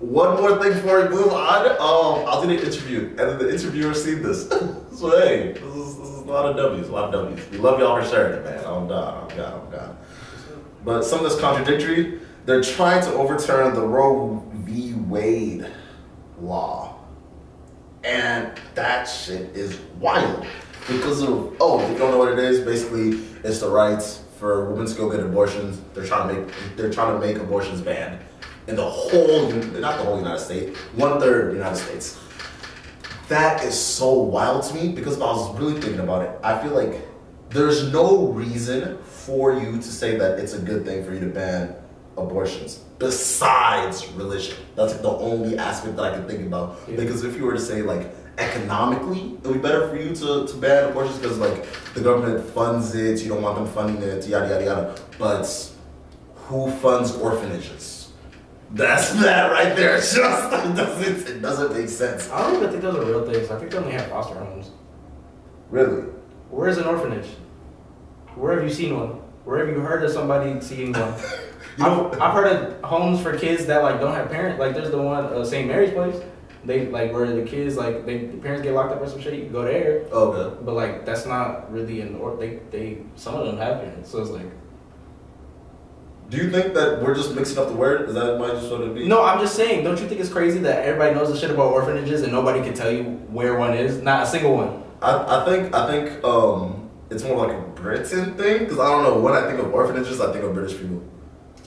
S1: One more thing before we move on. Um, I'll do the interview, and then the interviewer seen this. *laughs* so hey, this is, this is a lot of W's, a lot of W's. We love y'all for sharing it, man. I'm done. I'm God. I'm God. But some of this contradictory. They're trying to overturn the Roe v. Wade law, and that shit is wild because of oh, if you don't know what it is, basically it's the rights for women to go get abortions. They're trying to make they're trying to make abortions banned in the whole not the whole United States, one third United States. That is so wild to me because if I was really thinking about it, I feel like there's no reason for you to say that it's a good thing for you to ban abortions besides religion. That's like the only aspect that I can think about.
S2: Yeah.
S1: Because if you were to say like economically, it would be better for you to, to ban abortions because like the government funds it, you don't want them funding it, yada yada yada. But who funds orphanages? That's *laughs* that right there. *laughs* Just it doesn't it doesn't make sense.
S2: I don't even think those are real things. I think they only have foster homes.
S1: Really.
S2: Where's an orphanage? Where have you seen one? Where have you heard of somebody seeing one? *laughs*
S1: You know-
S2: I've, I've heard of homes for kids that like don't have parents. Like there's the one uh, St. Mary's place. They like where the kids like they the parents get locked up or some shit. You can go there,
S1: Okay.
S2: but like that's not really an or they they some of them have parents. So it's like
S1: Do you think that we're just mixing up the word? Is that might just what it be?
S2: no. I'm just saying. Don't you think it's crazy that everybody knows the shit about orphanages and nobody can tell you where one is? Not a single one.
S1: I, I think I think um it's more like a Britain thing because I don't know when I think of orphanages I think of British people.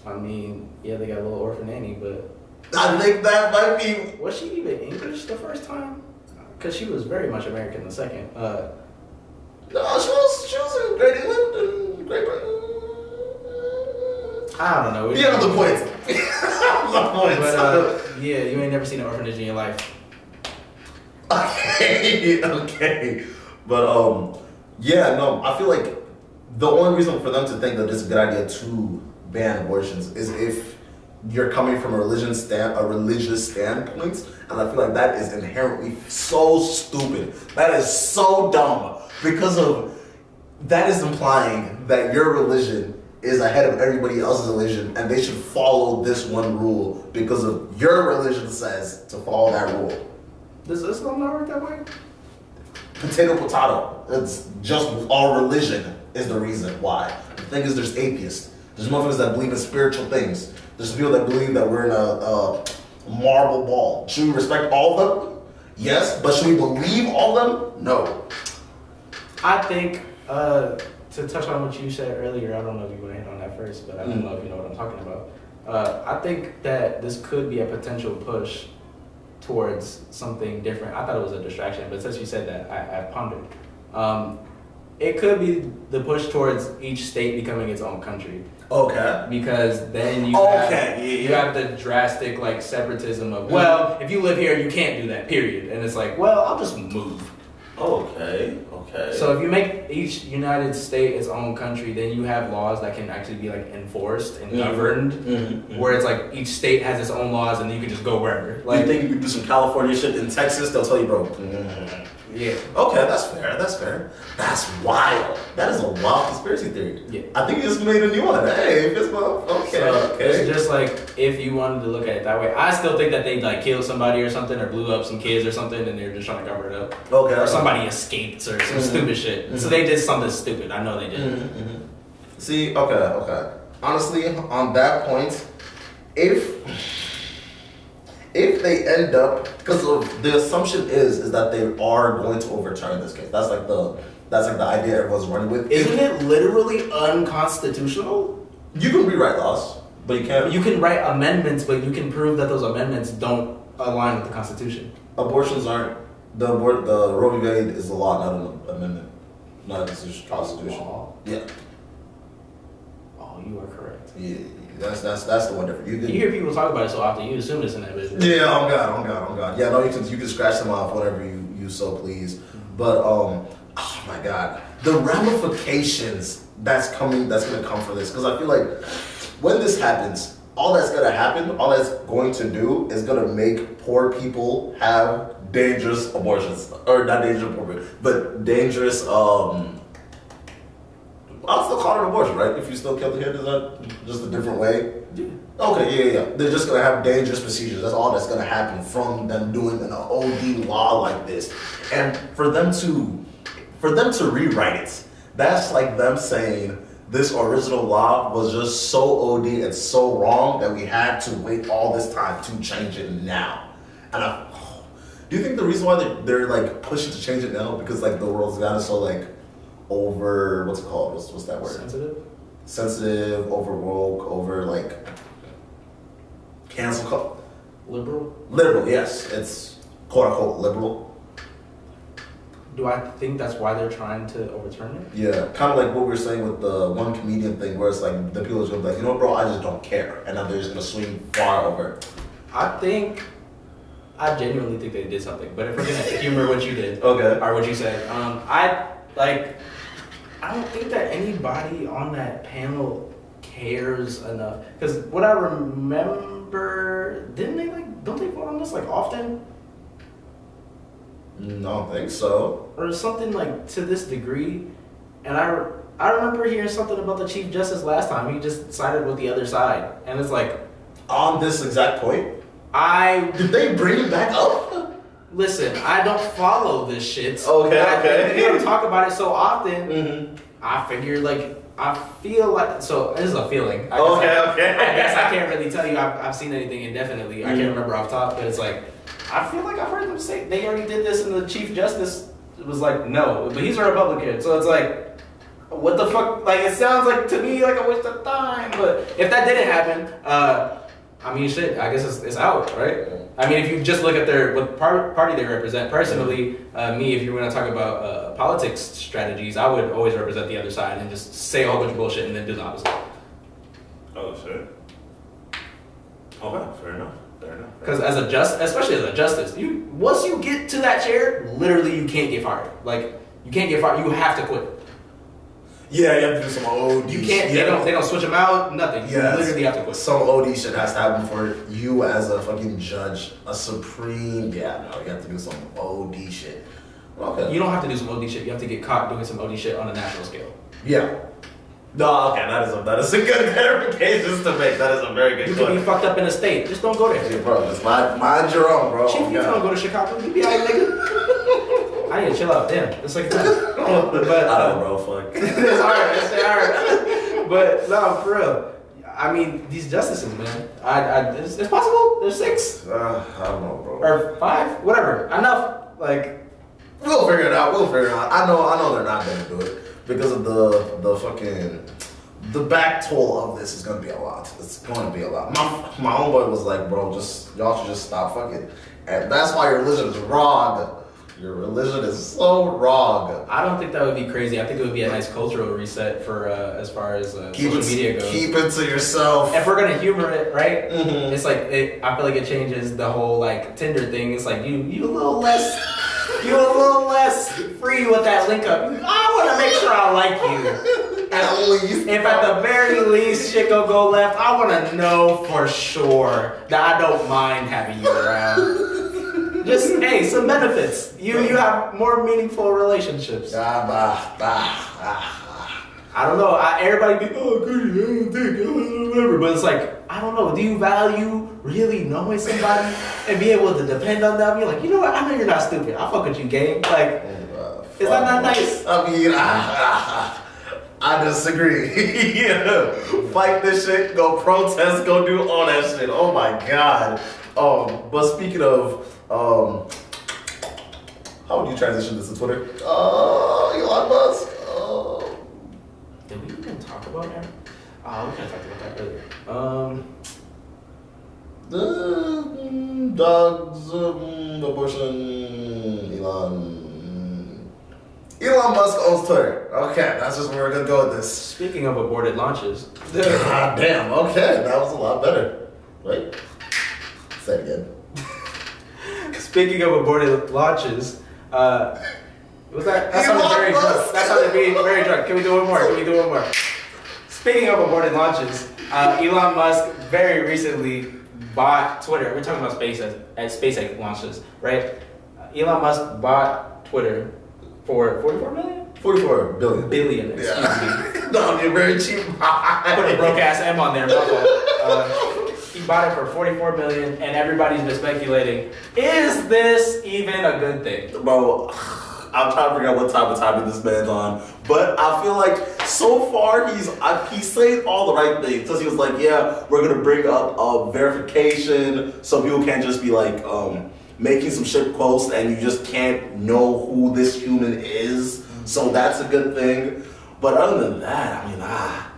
S2: I mean, yeah, they got a little orphan Annie, but
S1: I think that might be
S2: Was she even English the first time? Because she was very much American the second. Uh,
S1: no she was she was in Great England and Great Britain.
S2: I don't know.
S1: Yeah, the point. *laughs* the point.
S2: But uh, yeah, you ain't never seen an orphanage in your life.
S1: okay, *laughs* okay. But um, yeah, no, I feel like the only reason for them to think that it's a good idea to ban abortions is if you're coming from a religion stand a religious standpoint, and I feel like that is inherently so stupid. That is so dumb because of that is implying that your religion is ahead of everybody else's religion, and they should follow this one rule because of your religion says to follow that rule.
S2: Does Islam not work that way?
S1: Potato, potato. It's just our religion is the reason why. The thing is, there's atheists. There's motherfuckers that believe in spiritual things. There's people that believe that we're in a, a marble ball. Should we respect all of them? Yes, but should we believe all of them? No.
S2: I think uh, to touch on what you said earlier, I don't know if you want to hit on that first, but I don't
S1: Mm.
S2: know if you know what I'm talking about. Uh, I think that this could be a potential push towards something different. I thought it was a distraction, but since you said that, I, I pondered. Um, it could be the push towards each state becoming its own country
S1: Okay.
S2: because then you
S1: Okay,
S2: have,
S1: yeah,
S2: you
S1: yeah.
S2: have the drastic like separatism of well, if you live here, you can't do that. Period. And it's like, well, I'll just move.
S1: Okay. Okay.
S2: So if you make each United State its own country, then you have laws that can actually be like enforced and
S1: Mhm.
S2: governed.
S1: Mhm.
S2: Where it's like each state has its own laws and you can just go wherever.
S1: like, you think you could do some California shit in Texas? They'll tell you, bro. mm.
S2: Yeah.
S1: Okay, that's fair. That's fair. That's wild. That is a wild conspiracy theory.
S2: Yeah.
S1: I think you just made a new one. Hey, Fist bump. Okay.
S2: So
S1: okay.
S2: it's just like if you wanted to look at it that way. I still think that they like killed somebody or something or blew up some kids or something and they're just trying to cover it up.
S1: okay.
S2: Or somebody escaped or some
S1: Mhm.
S2: stupid shit. So
S1: Mhm.
S2: they did something stupid. I know they did.
S1: Mhm, mhm. See, okay, okay. Honestly, on that point, if if they end up because the assumption is is that they are going to overturn this case. That's like the that's like the idea everyone's running with.
S2: Isn't it literally unconstitutional?
S1: You can rewrite laws, but you can't.
S2: You can write amendments, but you can prove that those amendments don't align with the Constitution.
S1: abortions aren't the abort the Roe v. Wade is a law, not an amendment, not a constitution.
S2: Law?
S1: Yeah,
S2: Oh, you are correct.
S1: yeah. That's that's that's the one difference. You
S2: You hear people talk about it so often, you assume it's in that business.
S1: Yeah, I'm God, I'm God, I'm God. Yeah, no, you can you can scratch them off whatever you you so please. But um, oh my God, the ramifications that's coming that's gonna come for this because I feel like when this happens, all that's gonna happen, all that's going to do is gonna make poor people have dangerous abortions or not dangerous abortion, but dangerous um. I'll still call it an abortion, right? If you still kill the kid, is that just a different way?
S2: Yeah.
S1: Okay, yeah, yeah, yeah. They're just gonna have dangerous procedures. That's all that's gonna happen from them doing an OD law like this. And for them to for them to rewrite it, that's like them saying this original law was just so OD and so wrong that we had to wait all this time to change it now. And I do you think the reason why they're, they're like pushing to change it now because like the world's gotten so like over what's it called? What's, what's that word?
S2: Sensitive?
S1: sensitive, over woke, over like cancel
S2: Liberal?
S1: liberal. Yes, it's quote unquote liberal.
S2: Do I think that's why they're trying to overturn it?
S1: Yeah, kind of like what we were saying with the one comedian thing, where it's like the people are gonna be like, you know, bro, I just don't care, and now they're just gonna swing far over.
S2: I think, I genuinely think they did something. But if we're gonna *laughs* humor what you did,
S1: Okay.
S2: or what you said, um, I like. I don't think that anybody on that panel cares enough. Because what I remember, didn't they like? Don't they vote on this like often?
S1: Mm, I don't think so.
S2: or something like to this degree. And I, I remember hearing something about the chief justice last time. He just sided with the other side, and it's like
S1: On this exact point,
S2: I
S1: did they bring it back up?
S2: Listen. I don't follow this shit.
S1: Okay,
S2: I,
S1: okay.
S2: We don't talk about it so often.
S1: Mm-hmm.
S2: I figure like I feel like so. This is a feeling. I
S1: Okay,
S2: I,
S1: okay.
S2: I guess I can't really tell you. I've, I've seen anything indefinitely. I
S1: Mhm.
S2: can't remember off top, but it's like I feel like I've heard them say they already did this, and the chief justice was like, no, but he's a Republican, so it's like, what the fuck? Like it sounds like to me like a waste of time. But if that didn't happen, uh, I mean, shit. I guess it's, it's out, right? I mean, if you just look at their what par- party they represent, personally, uh, me, if you were going to talk about uh, politics strategies, I would always represent the other side and just say a whole bunch of bullshit and then do the opposite.
S1: Oh shit. Okay, fair enough. Fair enough.
S2: Because as a just, especially as a justice, you once you get to that chair, literally you can't get fired. Like you can't get fired. You have to quit.
S1: Yeah, you have to do some OD.
S2: You can't. They
S1: yeah.
S2: don't. They don't switch them out. Nothing. You literally have to quit.
S1: Some OD shit has to happen for you as a fucking judge, a supreme. Yeah, no, you have to do some OD shit. Okay.
S2: You don't have to do some OD shit. You have to get caught doing some OD shit on a national scale.
S1: yeah. No, okay, that is a that is a good *laughs* clarification to make. That is a very good
S2: You could be fucked up in a state. Just don't go there.
S1: Yeah, bro, just mind, mind your own, bro.
S2: Chief, you
S1: God.
S2: don't go to Chicago. You be alright, nigga. *laughs* I need to chill out. Damn, it's like that. But
S1: I
S2: uh,
S1: know, bro. Fuck. *laughs*
S2: it's hard. It's hard. But no, for real. I mean, these justices, man. I, I it's, it's possible. There's six
S1: Uh, I don't know, bro.
S2: or five, whatever. Enough. Like,
S1: We'll figure it out. We'll figure it out. I know. I know they're not gonna do it because of the the fucking the back toll of this is gonna be a lot. It's going to be a lot. My my homeboy was like, bro, just y'all should just stop fucking, and that's why your religion is wrong. Your religion is so wrong.
S2: I don't think that would be crazy. I think it would be a nice cultural reset for uh, as far as uh,
S1: Keep
S2: social
S1: it,
S2: media goes.
S1: keep it to yourself.
S2: if we're gonna humor it, right?
S1: Mhm.
S2: It's like it, I feel like it changes the whole like Tinder thing. It's like you you a little less you a little less free with that link up. I want to make sure I like you. *laughs*
S1: At least.
S2: If at the very least shit go go left, I want to know for sure that I don't mind having you around. *laughs* Just hey, some benefits. You you have more meaningful relationships.
S1: Ah, bah, bah, ah,
S2: I don't know. I, everybody be oh good, I don't think uh, whatever, but it's like I don't know. Do you value really knowing somebody and be able to depend on them? You're like, you know what? I know you're not stupid. I fuck with you, game. Like,
S1: ah.
S2: Is that not nice?
S1: I mean, ah, *laughs* I disagree. yeah. *laughs* Fight this shit, go protest, go do all that shit. Oh my god. Um, but speaking of, um, how would you transition this to Twitter? Uh, Elon Musk. Uh,
S2: did we even talk about that? Oh, we kind of talked about that earlier. Um,
S1: the mm, dogs, um, abortion, Elon. Elon Musk owns Twitter. Okay, that's just where we're gonna go with this.
S2: speaking of aborted launches, *laughs*
S1: God damn. Okay, that was a lot better. Right? Say it again.
S2: Speaking of aborted launches, uh, was that that sounded
S1: Elon
S2: very
S1: Musk.
S2: drunk. That sounded very, very drunk. Can we do one more? Can we do one more? Speaking of aborted launches, uh, Elon Musk very recently bought Twitter. We're talking about SpaceX, uh, SpaceX launches, right? Uh, Elon Musk bought Twitter for 44 million?
S1: 44 billion.
S2: Billion, excuse me. *laughs*
S1: No, you're very cheap.
S2: Put a broke ass M on there, my fault. Uh, he bought it for 44 million, and everybody's been speculating: Is this even a good thing?
S1: Bro, I'm trying to figure out what type of timing this man's on. But I feel like so far he's he's saying all the right things. Because he was like, yeah, we're gonna bring up uh, verification so people can't just be like um, making some shit post and you just can't know who this human is. So that's a good thing. But other than that, I mean, ah,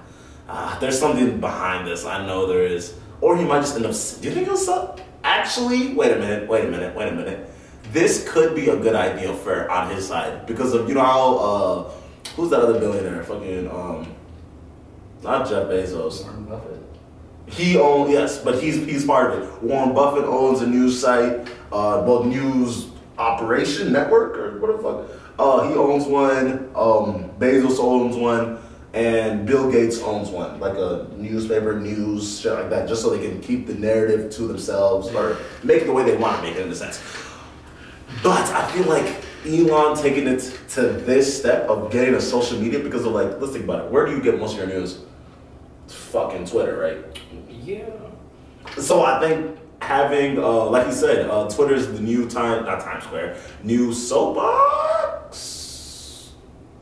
S1: ah, there's something behind this. I know there is. Or he might just end up. Do you think he'll sell? Actually, wait a minute. Wait a minute. Wait a minute. This could be a good idea for on his side because of you know how uh, who's that other billionaire? Fucking um, not Jeff Bezos.
S2: Warren Buffett.
S1: He owns yes, but he's he's part of it. Warren Buffett owns a news site, uh, well, news operation network or what the fuck. Uh, he owns one. Um, Bezos owns one, and Bill Gates owns one, like a newspaper, news shit like that, just so they can keep the narrative to themselves or make it the way they want to make it in a sense. But I feel like Elon taking it to this step of getting a social media because of like, let's think about it. Where do you get most of your news? It's fucking Twitter, right?
S2: Yeah.
S1: So I think having, uh, like you said, uh, Twitter's the new time, not Times Square, new soapbox,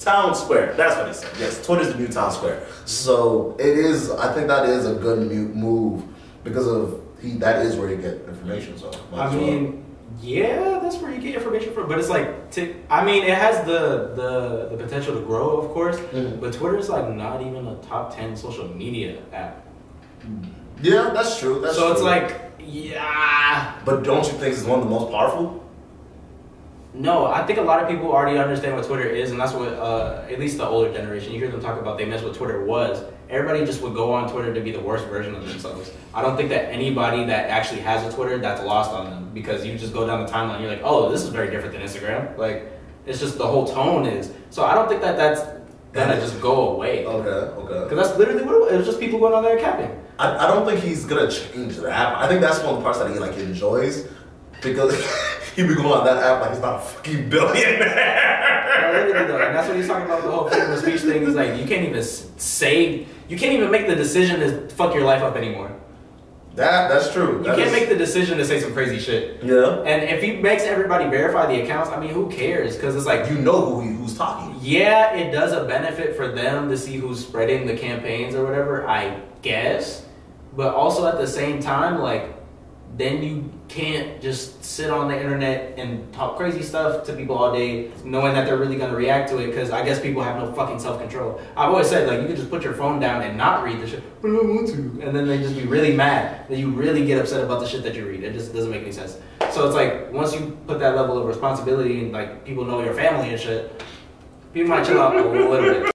S1: town square. That's what he said. Yes, Twitter's the new town square. So it is. I think that is a good move because of he. That is where you get information. So
S2: I
S1: as well.
S2: mean, yeah, that's where you get information from. But it's like, to, I mean, it has the, the the potential to grow, of course.
S1: Mhm.
S2: But Twitter's like not even a top ten social media app.
S1: yeah, that's true. That's
S2: so it's like, yeah.
S1: but don't you think it's one of the most powerful?
S2: No, I think a lot of people already understand what Twitter is, and that's what uh, at least the older generation. You hear them talk about they miss what Twitter was. Everybody just would go on Twitter to be the worst version of themselves. I don't think that anybody that actually has a Twitter that's lost on them because you just go down the timeline. You're like, oh, this is very different than Instagram. Like, it's just the whole tone is. So I don't think that that's gonna just go away.
S1: Okay, okay.
S2: Because that's literally what it was. It was just people going on there capping.
S1: I, I don't think he's gonna change that. I think that's one of the parts that he like enjoys because *laughs* he be going on that app like he's not a fucking billionaire. *laughs*
S2: No, literally though, and that's what he's talking about the whole freedom of speech thing. Is like you can't even s- say, you can't even make the decision to fuck your life up anymore.
S1: That that's true.
S2: You
S1: That
S2: can't
S1: is-
S2: make the decision to say some crazy shit.
S1: yeah.
S2: And if he makes everybody verify the accounts, I mean, who cares? Because it's like,
S1: You know who he, who's talking.
S2: yeah, it does a benefit for them to see who's spreading the campaigns or whatever, I guess. But also at the same time, like, then you can't just sit on the internet and talk crazy stuff to people all day, knowing that they're really gonna react to it. Because I guess people have no fucking self control. I've always said like you can just put your phone down and not read the shit, *laughs* but I want to, and then they just be really mad that you really get upset about the shit that you read. It just doesn't make any sense. So it's like once you put that level of responsibility and like people know your family and shit, people might chill out a little bit.